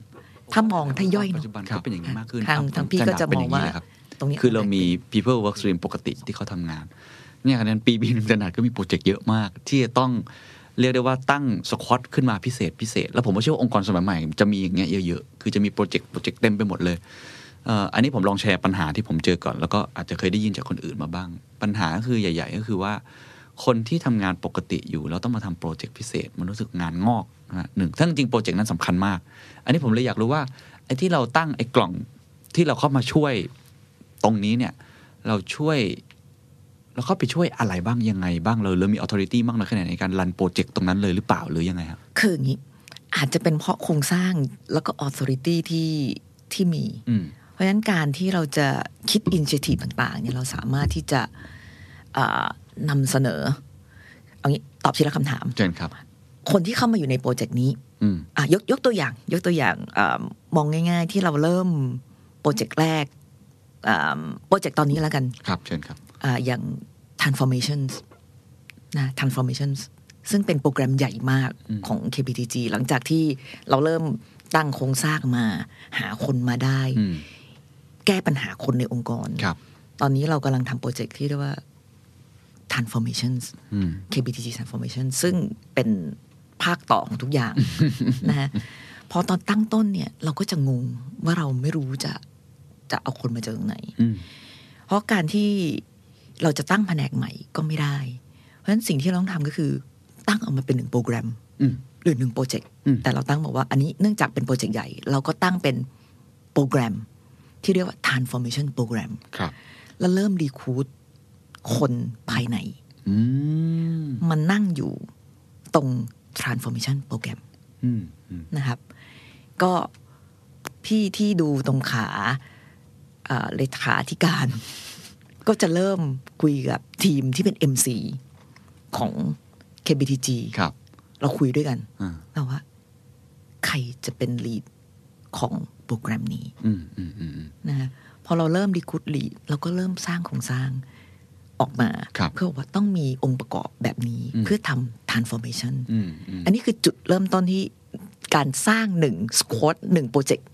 ถ้ามองถ้าย่อยปัจเนาะจุบันก็เป็นอย่างนี้มากขึ้นทางครับทางพี่ก็จะเป็นมอองย่างนี้ว่าเลยครับตรงนี้คือเรามี people work stream ปกติที่เขาทำงาน เนี่ยคะแนนปีปีหนึ่งขนาดก็มีโปรเจกต์เยอะมาก ที่จะต้องเรียกได้ว่าตั้ง squad ขึ้นมาพิเศษพิเศษ แล้วผมก็เชื่อว่าองค์กรสมัยใหม่จะมีอย่างเงี้ยเยอะๆ คือจะมีโปรเจกต์โปรเจกต์เต็มไปหมดเลยเอ่ออันนี้ผมลองแชร์ปัญหาที่ผมเจอก่อน แล้วก็อาจจะเคยได้ยินจากคนอื่นมาบ้าง ปัญหาก็คือใหญ่ ๆ ก็คือว่า คนที่ทำงานปกติอยู่แล้วต้องมาทำโปรเจกต์พิเศษ มันรู้สึกงานงอกนะฮะหนึ่งทั้งจริงโปรเจกต์นั้นสำคัญมาก อันนี้ผมเลยอยากรู้ว่าไอ้ที่เราตั้งไอ้กล่องที่เราเข้ามาช่วยตรงนี้เนี่ย เราช่วยเราเข้าไปช่วยอะไรบ้างยังไงบ้างเราเรามี authority มากน้อยแค่ไหนในการรันโปรเจกต์ตรงนั้นเลยหรือเปล่าหรือยังไงครับคืออย่างนี้อาจจะเป็นเพราะโครงสร้างแล้วก็ authority ที่ที่มีอืมเพราะฉะนั้นการที่เราจะคิด initiative ต่าง ๆ เนี่ยเราสามารถที่จะอ่า นำเสนอ เอางี้ตอบทีละคำถามเชิญครับ คนที่เข้ามาอยู่ในโปรเจกต์นี้อืมอะยกยกตัวอย่าง ยกตัวอย่างอามองง่าย ๆ ที่เราเริ่มโปรเจกต์แรกอ่าโปรเจกต์ตอนนี้แล้วกัน ครับเชิญครับอ่าอย่าง transformations นะ transformations ซึ่งเป็นโปรแกรมใหญ่มากอืมของ KBTG หลังจากที่เราเริ่มตั้งโครงสร้างมา หาคนมาได้อืมแก้ปัญหาคนในองค์กรครับตอนนี้เรากำลังทำโปรเจกต์ที่เรียกว่า transformations อืม KBTG transformation ซึ่งเป็นภาคต่อของทุกอย่างนะฮะพอตอนตั้งต้นเนี่ย เราก็จะงงว่าเราไม่รู้จะจะเอาคนมาจากตรงไหนอืมเพราะการที่เราจะตั้งแผนกใหม่ก็ไม่ได้ เพราะฉะนั้นสิ่งที่เราต้องทำก็คือตั้งออกมาเป็นหนึ่งโปรแกรมอืมหรือหนึ่งโปรเจกต์อืมแต่เราตั้งบอกว่าอันนี้เนื่องจากเป็นโปรเจกต์ใหญ่ เราก็ตั้งเป็นโปรแกรมที่เรียกว่า transformation program ครับ แล้วเริ่มรีคูด คนภายในอืมมันนั่งอยู่ตรง transformation program อืมอืมนะครับ ก็พที่ที่ดูตรงขาเอ่อเลขาธิการ ก็จะเริ่มคุยกับทีมที่เป็น MC ของ KBTG ครับ เราคุยด้วยกันอ่าเราว่า ใครจะเป็นลีดของโปรแกรมนี้อืมอืมอืมอืมนะฮะพอเราเริ่มรีคูดลีดเราก็เริ่มสร้างโครงสร้าง ออกมาครับเพื่อว่าต้องมีองค์ประกอบแบบนี้อืมเพื่อทำ transformation อืมอืมอันนี้คือจุดเริ่มต้นที่การสร้างหนึ่งสควอตหนึ่งโปรเจกต์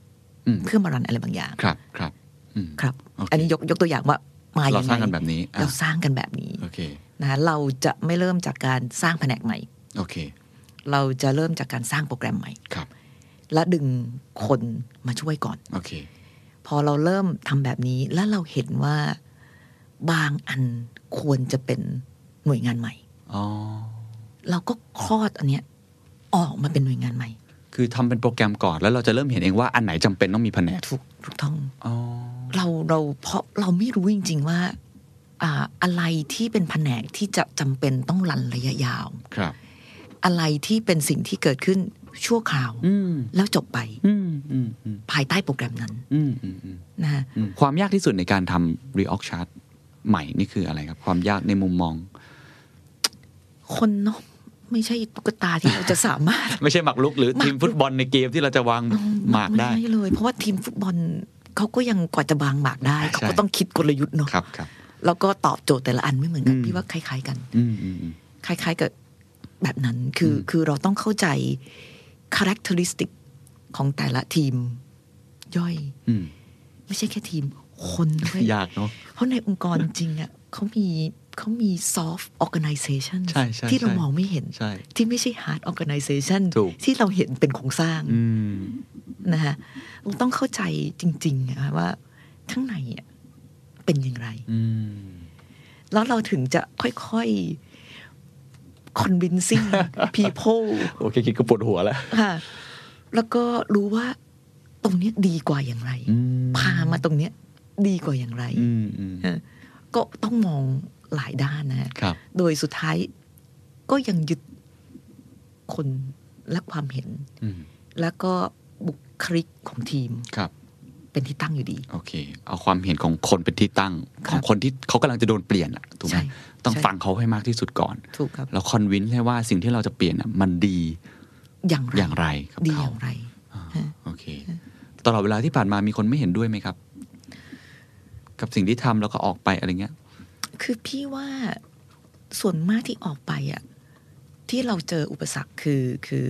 อืมเพื่อมารันอะไรบางอย่างครับครับอืมครับโอเคอันนี้ยกยกตัวอย่างว่ามาเรายังไงสร้างกันแบบนี้อะเราสร้างกันแบบนี้โอเคนะฮะเราจะไม่เริ่มจากการสร้างแผนกใหม่โอเค เราจะเริ่มจากการสร้างโปรแกรมใหม่ครับ และดึงคนมาช่วยก่อนโอเค พอเราเริ่มทำแบบนี้แล้วเราเห็นว่าบางอัน ควรจะเป็นหน่วยงานใหม่อ๋อเราก็คลอดอันเนี้ยออกมาเป็นหน่วยงานใหม่ คือทำเป็นโปรแกรมก่อนแล้วเราจะเริ่มเห็นเองว่าอันไหนจำเป็นต้องมีแผนกถูกถูกต้องอ๋อเราเราเพราะเราไม่รู้จริง ๆว่าอ่าอะไรที่เป็นแผนกที่จะจำเป็นต้องรันระยะยาวครับ อะไรที่เป็นสิ่งที่เกิดขึ้นชั่วคราวอืมแล้วจบไปอืมอืมอืมภายใต้โปรแกรมนั้นอืมอืมอืมนะฮะอืมความยากที่สุดในการทำ reorg chart ใหม่นี่คืออะไรครับ ความยากในมุมมอง คนเนาะไม่ใช่ตุ๊กตาที่เราจะสามารถ ไม่ใช่หมักลุกหรือทีมฟุตบอลในเกมที่เราจะวางหมากได้ไม่เลย เพราะว่าทีมฟุตบอลเขาก็ยังกว่าจะบางหมากได้ใช่เขาก็ต้องคิดกลยุทธ์เนาะครับครับแล้วก็ตอบโจทย์แต่ละอันไม่เหมือนกันอืมพี่ว่าคล้าย ๆ กันอืมอืมอืมคล้าย ๆกับแบบนั้นคืออมคือเราต้องเข้าใจ characteristic ของแต่ละทีม ย่อยอืมไม่ใช่แค่ทีม คนด้วยยากเนาะเพราะในองค์กรจริงอะเขามีเขามี soft organization ใช่ใช่ที่เราใช่มองไม่เห็นใช่ที่ไม่ใช่ hard organization ถูกที่เราเห็นเป็นโครงสร้างอืมนะฮะเราต้องเข้าใจจริงๆอะว่าข้างในอะเป็นอย่างไรอืมแล้วเราถึงจะค่อยๆ convincing people โอเคคิดก็ปวดหัวแล้วค่ะแล้วก็รู้ว่าตรงเนี้ยดีกว่าอย่างไรอืมพามาตรงเนี้ย ดีกว่าอย่างไรอืมอืมเออก็ต้องมองหลายด้านนะฮะครับโดยสุดท้ายก็ยังยึดคนและความเห็นอืมแล้วก็บุคลิกของทีมครับ เป็นที่ตั้งอยู่ดี โอเค เอาความเห็นของคนเป็นที่ตั้งคขรับองคนที่เขากำลังจะโดนเปลี่ยนอะถูกไหมใช่ต้องใช่ฟังเขาให้มากที่สุดก่อนถูกครับแล้วคอนวินให้ว่าสิ่งที่เราจะเปลี่ยนอะมันดี อย่างไรอย่างไรกับดีอเขาย่างไรอ่าฮะโอเค ตลอดเวลาที่ผ่านมามีคนไม่เห็นด้วยไหมครับ กับสิ่งที่ทำแล้วก็ออกไปอะไรเงี้ย คือพี่ว่าส่วนมากที่ออกไปอะที่เราเจออุปสรรคคือคือ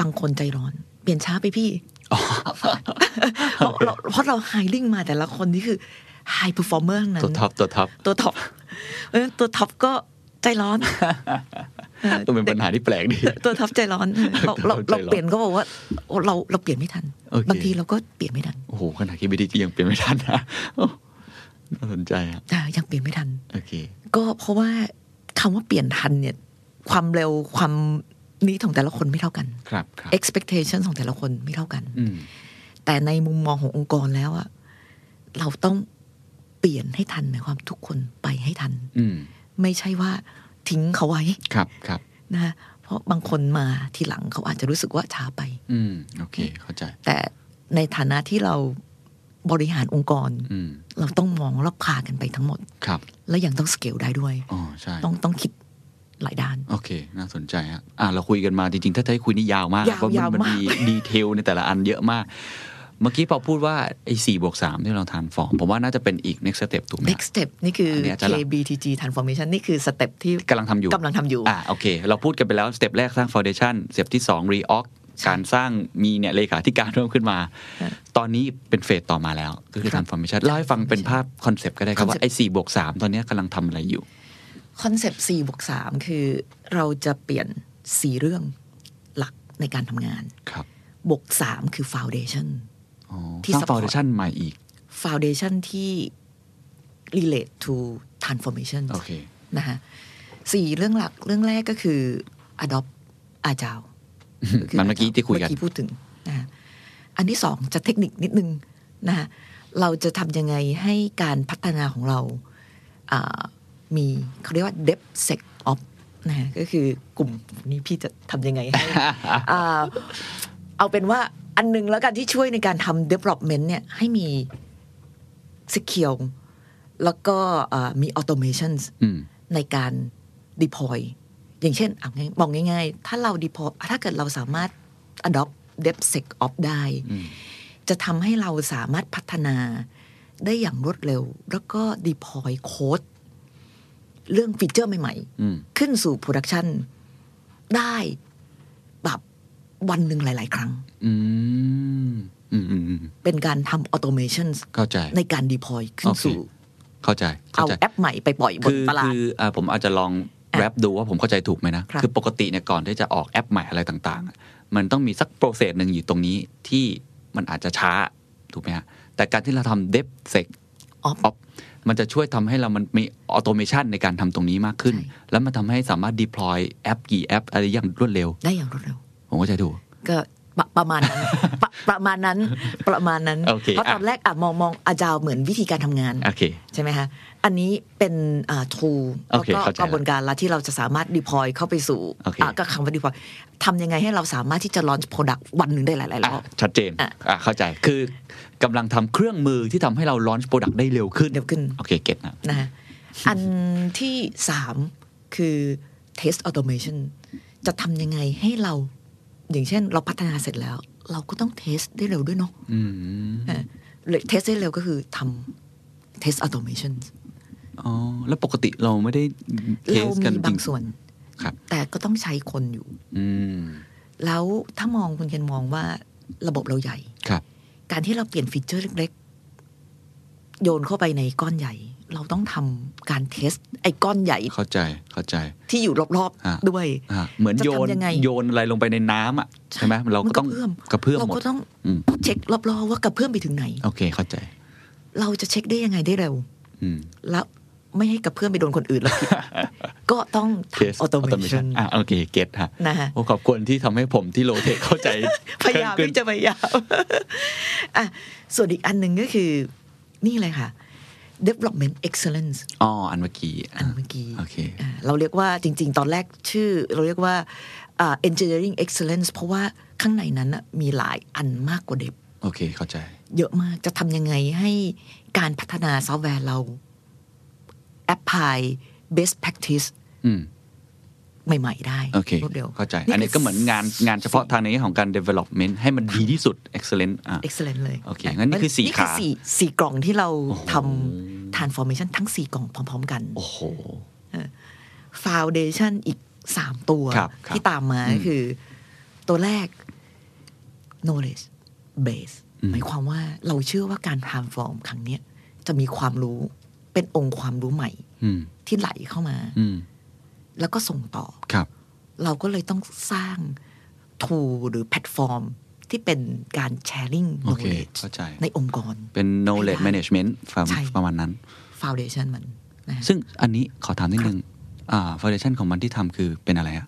บางคนใจร้อน เปลี่ยนช้าไปพี่เพราะเราเพราะเรา hiring มาแต่ละคนนี่คือไฮเ e อร์ฟอร์เมอร์นั้นตัวท็อปตัวท็อปตัวท็อปเพราะฉะนั้นตัวท็อปก็ใจร้อนออต้องเป็นปัญหาที่แปลกดีตัวท็อปใจร้อนเราเราใจร้อนเราเปลี่ยนก็บอกว่าโอ้เราเราเปลี่ยนไม่ทันโอเคบางทีเราก็เปลี่ยนไม่ทันโอ้โหขนาดคิดไม่ดียังเปลี่ยนไม่ทันนะโอ้ น่าสนใจอะอ่ายังเปลี่ยนไม่ทันโอเคก็เพราะว่าคำว่าเปลี่ยนทันเนี่ย ความเร็วความนี้ของแต่ละคนไม่เท่ากันครับครับ expectation ของแต่ละคนไม่เท่ากันอืมแต่ในมุมมองขององค์กรแล้วอะเราต้องเปลี่ยนให้ทันหมายความทุกคนไปให้ทันอืมไม่ใช่ว่าทิ้งเขาไว้ครับครับนะฮะเพราะบางคนมาทีหลังเขาอาจจะรู้สึกว่าช้าไป อืมโอเค เข้าใจ แต่ในฐานะที่เรา บริหารองค์กรอืมเราต้องมองรอบพากันไปทั้งหมดครับ แล้วยังต้องสเกลได้ด้วยอ๋อใช่ต้องต้องคิดหลายด้าน โอเค น่าสนใจฮะอะเราคุยกันมาจริง ๆ ถ้าจะให้คุยนี่ยาวมากยาวเพราะยาวมันมากมี detail ในแต่ละอันเยอะมาก เมื่อกี้พอพูดว่าไอ้สี่บวกสามที่เรา transform ผมว่าน่าจะเป็นอีก next step ถูกไหม next step นี่คืออันนี้อาจจะละ KBTG transformation นี่คือ step ที่กำลังทำอยู่กำลังทำอยู่อะโอเค เราพูดกันไปแล้วสเต็ปแรกสร้าง foundation สเต็ปที่สอง reorg การสร้างมีเนี่ยเลขาธิการเพิ่มขึ้นมา ตอนนี้เป็นเฟสต่อมาแล้ว ก็คือครับ transformation เล่าให้ฟังเป็นภาพคอนเซปต์ก็ได้ครับว่า concept ไอ้สี่บวกสามตอนนี้กำลังทำอะไรอยู่คอนเซปต์สี่บวกสามคือเราจะเปลี่ยนสี่เรื่องหลักในการทำงานครับบวกสามคือ foundation อ๋อที่สร้าง support foundation ใหม่อีก foundation ที่ relate to transformation โอเคนะฮะสี่เรื่องหลักเรื่องแรกก็คือ adopt agile คื มันเมื่อกี้ที่คุยกันเมื่อกี้พูดถึงนะฮะอันที่สองจะเทคนิคนิดนึงนะฮะเราจะทำยังไงให้การพัฒนาของเราอ่ามีเขาเรียกว่า depth sec op นะฮะก็คือกลุ่มนี้พี่จะทำยังไงให้อ่าเอาเป็นว่าอันหนึ่งแล้วกันที่ช่วยในการทำ development เนี่ยให้มี secure แล้วก็เอ่อมี automation อืมในการ deploy อย่างเช่นเอาง่ายมองง่าย ๆ ถ้าเรา deploy ถ้าเกิดเราสามารถ adopt DevSecOps ได้ จะทำให้เราสามารถพัฒนาได้อย่างรวดเร็ว แล้วก็ deploy โค้ดเรื่องฟีเจอร์ใหม่อืมๆขึ้นสู่ production ได้แบบวันหนึ่งหลาย ๆ ครั้งอืมอืมอืมอืมเป็นการทำ automation เข้าใจในการ deploy ขึ้นโอเคสู่ เข้าใจเข้าเอาใจแอปใหม่ไปปล่อยบนคือตลาดคืออ่าผมอาจจะลองอะ wrap ดูว่าผมเข้าใจถูกไหมนะครับคือปกติเนี่ยก่อนที่จะออกแอปใหม่อะไรต่างๆอะมันต้องมีสัก process หนึ่งอยู่ตรงนี้ที่มันอาจจะช้าถูกไหมฮะแต่การที่เราทำ DevSecOps มันจะช่วยทำให้เรามันมี automation ในการทำตรงนี้มากขึ้นใช่แล้วมันทำให้สามารถ deploy แอปกี่แอปอะไรอย่างรวดเร็ว ได้อย่างรวดเร็ว ผมเข้าใจถูกก็ประประมาณนั้นประประมาณนั้นประมาณนั้นโอเคเพราะตอนแรกอะมองมองอาจาวเหมือนวิธีการทำงานโอเคใช่ไหมคะ อันนี้เป็นอ่า tool โอแล้วเคก็เข้าใจกระบวนการละที่เราจะสามารถ deploy เข้าไปสู่โอเคอะก็คำว่า deploy ทำยังไงให้เราสามารถที่จะ launch product วันหนึ่งได้หลายๆรอะอบชัดเจนอะอะเข้าใจคือกำลังทำเครื่องมือที่ทำให้เรา launch product ได้เร็วขึ้นเร็วขึ้นโอเคเก็ตนะนะฮะอันที่สามคือ test automation จะทำยังไงให้เรา อย่างเช่น เราพัฒนาเสร็จแล้ว เราก็ต้อง test ได้เร็วด้วยเนาะอืม test ได้เร็วก็คือทำ test automation อ๋อ แล้วปกติเราไม่ได้เทเราสกันมีจบาริงงส่วนครับ แต่ก็ต้องใช้คนอยู่ อืมแล้วถ้ามองคุณเคนมองว่าระบบเราใหญ่ครับ การที่เราเปลี่ยนฟีเจอร์เล็กๆ โยนเข้าไปในก้อนใหญ่ เราต้องทำการ test ไอ้ก้อนใหญ่ เข้าใจเข้าใจ ที่อยู่รอบอะๆด้วยอะเหมือนจะโยนทำยังไงโยนอะไรลงไปในน้ำอะใช่ไหมเราก็ต้องนเพื่อมกระเพื่อมเราหมดก็ต้องอืมเช็ครอบๆว่ากระเพื่อมไปถึงไหน โอเคเข้าใจ เราจะเช็คได้ยังไงได้เร็วอืมแล้ว ไม่ให้กระเพื่อมไปโดนคนอื่นแล้วผิดก็ต้อง test ทำ automation อะโอเค get ฮะนะฮะโอ้ขอบคุณที่ทำให้ผมที่ low tech เข้าใจ พยายามขึ้นที่จะพยายามอะส่วนอีกอันหนึ่งก็คือ นี่เลยค่ะ development excellence อ๋อ อันเมื่อกี้ อันเมื่อกี้โอเคอ่าเราเรียกว่าจริง ๆ ตอนแรกชื่อ เราเรียกว่าอ่า engineering excellence เพราะว่าข้างในนั้นน่ะมีหลายอันมากกว่าเด็บโอเค เข้าใจ เยอะมากจะทำยังไงให้การพัฒนาซอฟต์แวร์เรา apply best practice อืมใหม่ ๆ ได้โอเครวดเร็วเข้าใจ อันนี้ก็เหมือนงานงานเฉพาะทางในแง่ของการ development ให้มันดีที่สุด excellent อะ excellent เลยโอเคงั้นนี่คือสี่นี่คือขาสี่สี่กล่องที่เราโอ้โหทำ transformation ทั้งสี่กล่องพร้อม ๆ กัน โอ้โห foundation อีกสามตัวครับครับที่ตามมาก็คือ ตัวแรก knowledge base หมายความว่าเราเชื่อว่าการ transform ครั้งเนี้ยจะมีความรู้ เป็นองค์ความรู้ใหม่อืมที่ไหลเข้ามาอืมแล้วก็ส่งต่อครับ เราก็เลยต้องสร้าง tool หรือแพลตฟอร์มที่เป็นการ sharing โอเค knowledge เข้าใจในองค์กร เป็น knowledge ให้ได้ management ประมาณใช่ประมาณนั้น foundation มันนะฮะซึ่งอันนี้ขอถามนิดนึงอ่า foundation ของมันที่ทำคือเป็นอะไรอะ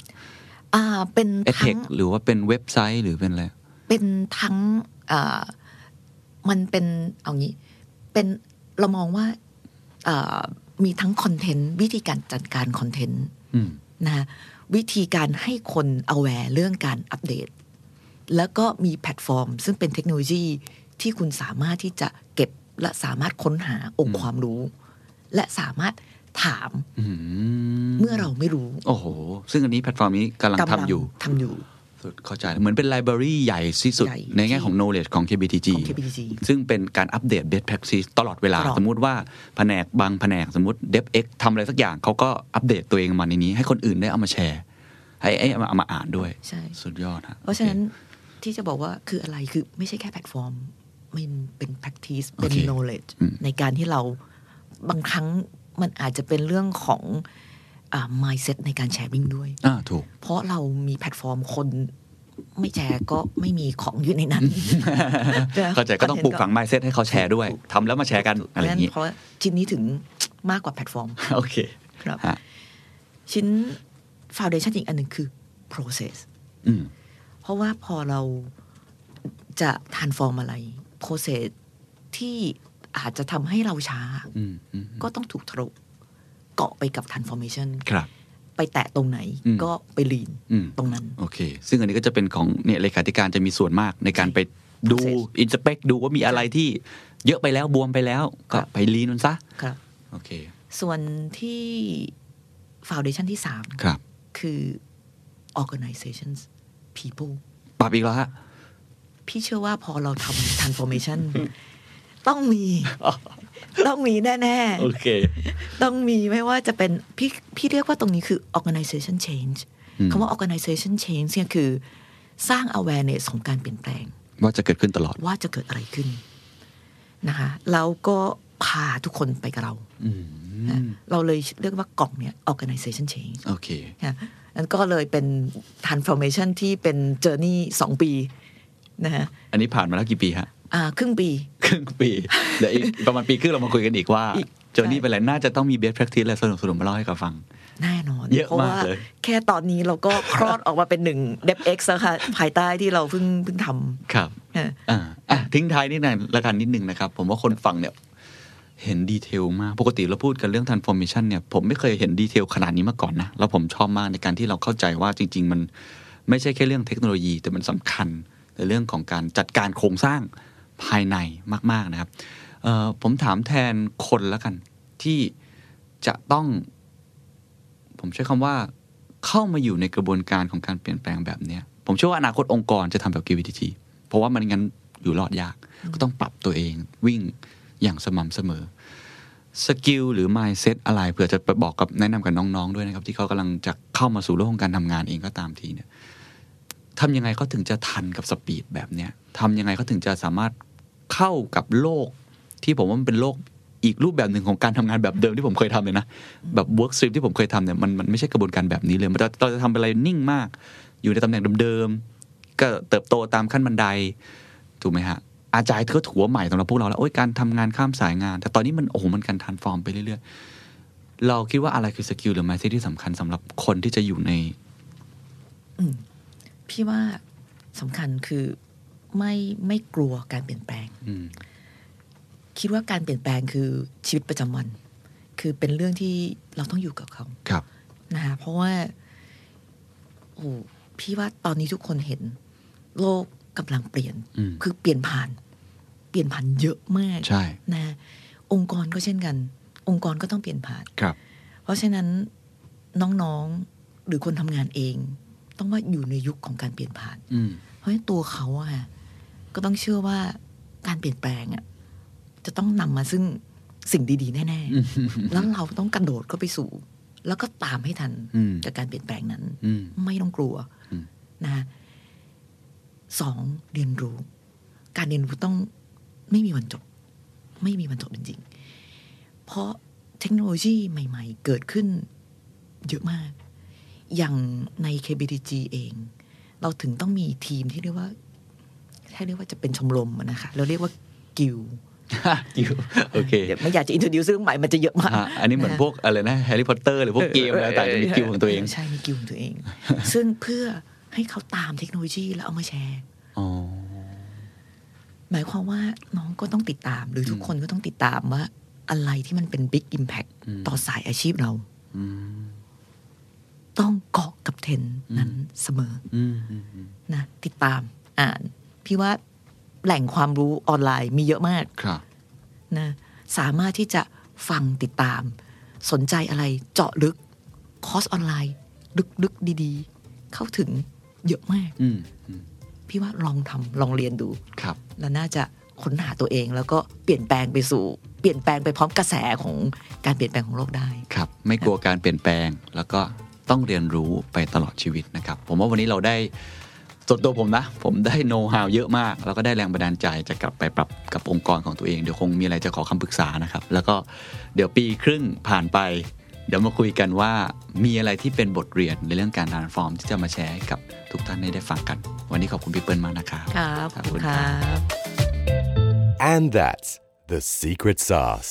อ่า เป็นเอทั้เทงหรือว่าเป็นเว็บไซต์หรือเป็นอะไร เป็นทั้งอ่ามันเป็นเอางี้ เป็นเรามองว่าอ่า มีทั้งคอนเทนต์วิธีการจัดการคอนเทนต์อืมนะฮะวิธีการให้คน aware เรื่องการอัปเดต แล้วก็มีแพลตฟอร์ม ซึ่งเป็นเทคโนโลยีที่คุณสามารถที่จะเก็บและสามารถค้นหาองค์ความรู้ และสามารถถามอืมเมื่อเราไม่รู้ โอ้โห ซึ่งอันนี้แพลตฟอร์มนี้กำลังทำอยู่ทำอยู่ สุดเข้าใจเหมือนเป็นไลบรารีใหญ่ที่สุดใหญ่ในแง่ของ knowledge ของ KBTG ของ KBTG ซึ่งเป็นการอัปเดต best practice ตลอดเวลาตลอดสมมุติว่าแผนกบางแผนกสมมติ DevX ทำอะไรสักอย่างเขาก็อัปเดตตัวเองมาในนี้ ให้คนอื่นได้เอามาแชร์ ให้ให้เอามาเอามาอ่านด้วยใช่สุดยอดฮะเพราะฉะนั้นโอที่จะบอกว่าคืออะไรคือไม่ใช่แค่แพลตฟอร์ม มันเป็น practice เป็นโอเค knowledge อืมในการที่เราบางครั้งมันอาจจะเป็นเรื่องของ อ่า mindset ในการ sharing ด้วยอ่าถูก เพราะเรามีแพลตฟอร์มคนไม่แชร์ก็ไม่มีของอยู่ในนั้นเข้าใจก็ต้องปลูกฝัง mindset ให้เขาแชร์ด้วยทำแล้วมาแชร์กันอะไรอย่างนี้นี้เพราะว่าชิ้นนี้ถึงมากกว่าแพลตฟอร์ม โอเคครับฮะชิ้น foundation อีกอันหนึ่งคือ process อืมเพราะว่าพอเราจะ transform อะไร process ที่อาจจะทำให้เราช้าอืมอืมก็ต้องถูกทะลุ เกาะไปกับ transformation ครับไปแตะตรงไหนอืมก็ไปลีนอืมตรงนั้น โอเค ซึ่งอันนี้ก็จะเป็นของเนี่ยเลขาธิการจะมีส่วนมากในการไปดู process อินสเปกดูว่ามีอะไรที่เยอะไปแล้วบวมไปแล้วก็ครับไปลีนมันซะครับโอเค ส่วนที่ foundation ที่สามครับ คือ organizations people ปรับอีกแล้วฮะพี่เชื่อว่าพอเราทำ transformation ต้องมี ต้องมีแน่โอเคๆต้องมีไม่ว่าจะเป็นพี่พี่เรียกว่าตรงนี้คือ organization change อืมคำว่า organization change เนี่ยคือ สร้าง awareness ของการเปลี่ยนแปลง ว่าจะเกิดขึ้นตลอดว่าจะเกิดอะไรขึ้นนะคะแล้วก็พาทุกคนไปกับเราอืมนะเราเลยเรียกว่ากล่องเนี่ย organization change โอเคค่ะอันก็เลยเป็น transformation ที่เป็น journey สองปีนะฮะอันนี้ผ่านมาแล้วกี่ปีฮะ อ่าครึ่งปี ครึ่งปี เดี๋ยวอีกประมาณปีครึ่งเรามาคุยกันอีกว่าอีกเจอนี่เป็นอะไรน่าจะต้องมี best practice อะไรสนุกสนุกๆมาเล่าให้กับฟัง แน่นอนเยอะเพราะว่ามากเลยแค่ตอนนี้เราก็คลอดออกมาเป็นหนึ่ง d e p x แล้วค่ะภายใต้ที่เราเพิ่งเพิ่งทครับำฮะอ่าอะทิ้งท้ายนิดหนึงละกันนิดนึงนะครับ ผมว่าคนฟังเนี่ยเห็นดีเทลมาก ปกติเราพูดกันเรื่อง transformation เนี่ย ผมไม่เคยเห็นดีเทลขนาดนี้มาก่อนนะ แล้วผมชอบมากในการที่เราเข้าใจว่าจริง ๆ มันไม่ใช่แค่เรื่องเทคโนโลยี แต่มันสำคัญในเรื่องของการจัดการโครงสร้าง ภายในมาก ๆนะครับผมถามแทนคนแล้วกัน ที่จะต้อง ผมใช้คำว่า เข้ามาอยู่ในกระบวนการของการเปลี่ยนแปลงแบบนี้ผมเชื่อว่าอนาคตองค์กรจะทำแบบ GVTT เพราะว่ามันงั้นอยู่รอดยาก ก็ต้องปรับตัวเองวิ่งอย่างสม่ำเสมอสกิลหรือ mindset อะไรเผื่อจะไปบอกกับแนะนำกับน้องๆด้วยนะครับ ที่เขากำลังจะเข้ามาสู่โลกของการทำงานเองก็ตามทีเนี่ยทำยังไงเขาถึงจะทันกับ speed แบบเนี้ยทำยังไงเขาถึงจะสามารถ เข้ากับโลก ที่ผมว่ามันเป็นโลกอีกรูปแบบหนึ่งของการทำงานแบบเดิมที่ผมเคยทำเลยนะ แบบ work stream ที่ผมเคยทำเนี่ยมันมันไม่ใช่กระบวนการแบบนี้เลยเราเราจะทำอะไรนิ่งมาก อยู่ในตำแหน่งเดิมๆก็เติบโตตามขั้นบันไดถูกไหมฮะ agile ก็ถือว่าใหม่สำหรับพวกเราแล้วโอ้ยการทำงานข้ามสายงาน แต่ตอนนี้มันโอ้โหมันการ transform ไปเรื่อยๆ เราคิดว่าอะไรคือ skill หรือ mindset ที่สำคัญสำหรับคนที่จะอยู่ในพี่ว่าสำคัญคือ ไม่ไม่กลัวการเปลี่ยนแปลงอืมคิดว่าการเปลี่ยนแปลงคือชีวิตประจำวัน คือเป็นเรื่องที่เราต้องอยู่กับเขาครับนะคะเพราะว่าโอ้พี่ว่าตอนนี้ทุกคนเห็น โลกกำลังเปลี่ยนอืมคือเปลี่ยนผ่าน เปลี่ยนผ่านเยอะมากใช่นะองค์กรก็เช่นกัน องค์กรก็ต้องเปลี่ยนผ่านครับ เพราะฉะนั้นน้องๆหรือคนทำงานเอง ต้องว่าอยู่ในยุคของการเปลี่ยนผ่านอืมเพราะฉะนั้นตัวเขาอะ ก็ต้องเชื่อว่าการเปลี่ยนแปลงอะจะต้องนำมาซึ่งสิ่งดีๆ แน่ๆ แล้วเราต้องกระโดดเข้าไปสู่ แล้วก็ตามให้ทันอืมกับการเปลี่ยนแปลงนั้นอืมไม่ต้องกลัวอืมนะสองเรียนรู้ การเรียนรู้ต้องไม่มีวันจบ ไม่มีวันจบจริงๆ เพราะเทคโนโลยีใหม่ ๆ เกิดขึ้นเยอะมาก อย่างใน KBTG เอง เราถึงต้องมีทีมที่เรียกว่า ถ้าเรียกว่าจะเป็นชมรมอะนะคะเราเรียกว่า guild guild โอเคเดี๋ยวไม่อยากจะ introduce เรื่องใหม่มันจะเยอะมากอะอันนี้เหมือนพวกอะไรนะแฮร์รี่พอตเตอร์หรือพวกเกมอะไรต่างๆจะมีกิวของตัวเอง ใช่มีกิลของตัวเอง ซึ่งเพื่อให้เขาตามเทคโนโลยีแล้วเอามาแชร์อ๋อหมายความว่าน้องก็ต้องติดตาม หรือทุกคนก็ต้องติดตามว่า อะไรที่มันเป็น Big Impact อืมต่อสายอาชีพเราอืมต้องเกาะกับเทรนด์นั้นเสมออืมอืมอืมนะติดตามอ่าน พี่ว่าแหล่งความรู้ออนไลน์มีเยอะมากครับนะสามารถที่จะฟังติดตาม สนใจอะไรเจาะลึก คอร์สออนไลน์ ลึกๆดีๆ เข้าถึงเยอะมากอืมอืมพี่ว่าลองทำลองเรียนดูครับ แล้วน่าจะค้นหาตัวเองแล้วก็เปลี่ยนแปลงไปสู่ เปลี่ยนแปลงไปพร้อมกระแสของการเปลี่ยนแปลงของโลกได้ ครับ ไม่กลัวการเปลี่ยนแปลงแล้วก็ต้องเรียนรู้ไปตลอดชีวิตนะครับ ผมว่าวันนี้เราได้ ส่วนตัวผมนะ ผมได้โน้ตฮาวเยอะมาก แล้วก็ได้แรงบันดาลใจจะกลับไปปรับกับองค์กรของตัวเอง เดี๋ยวคงมีอะไรจะขอคำปรึกษานะครับ แล้วก็เดี๋ยวปีครึ่งผ่านไป เดี๋ยวมาคุยกันว่ามีอะไรที่เป็นบทเรียนในเรื่องการ transform ที่จะมาแชร์ให้กับทุกท่านได้ได้ฟังกัน วันนี้ขอบคุณพี่เปิ้ลมากนะครับครับขอบคุณคครัรับบ And that's the secret sauce.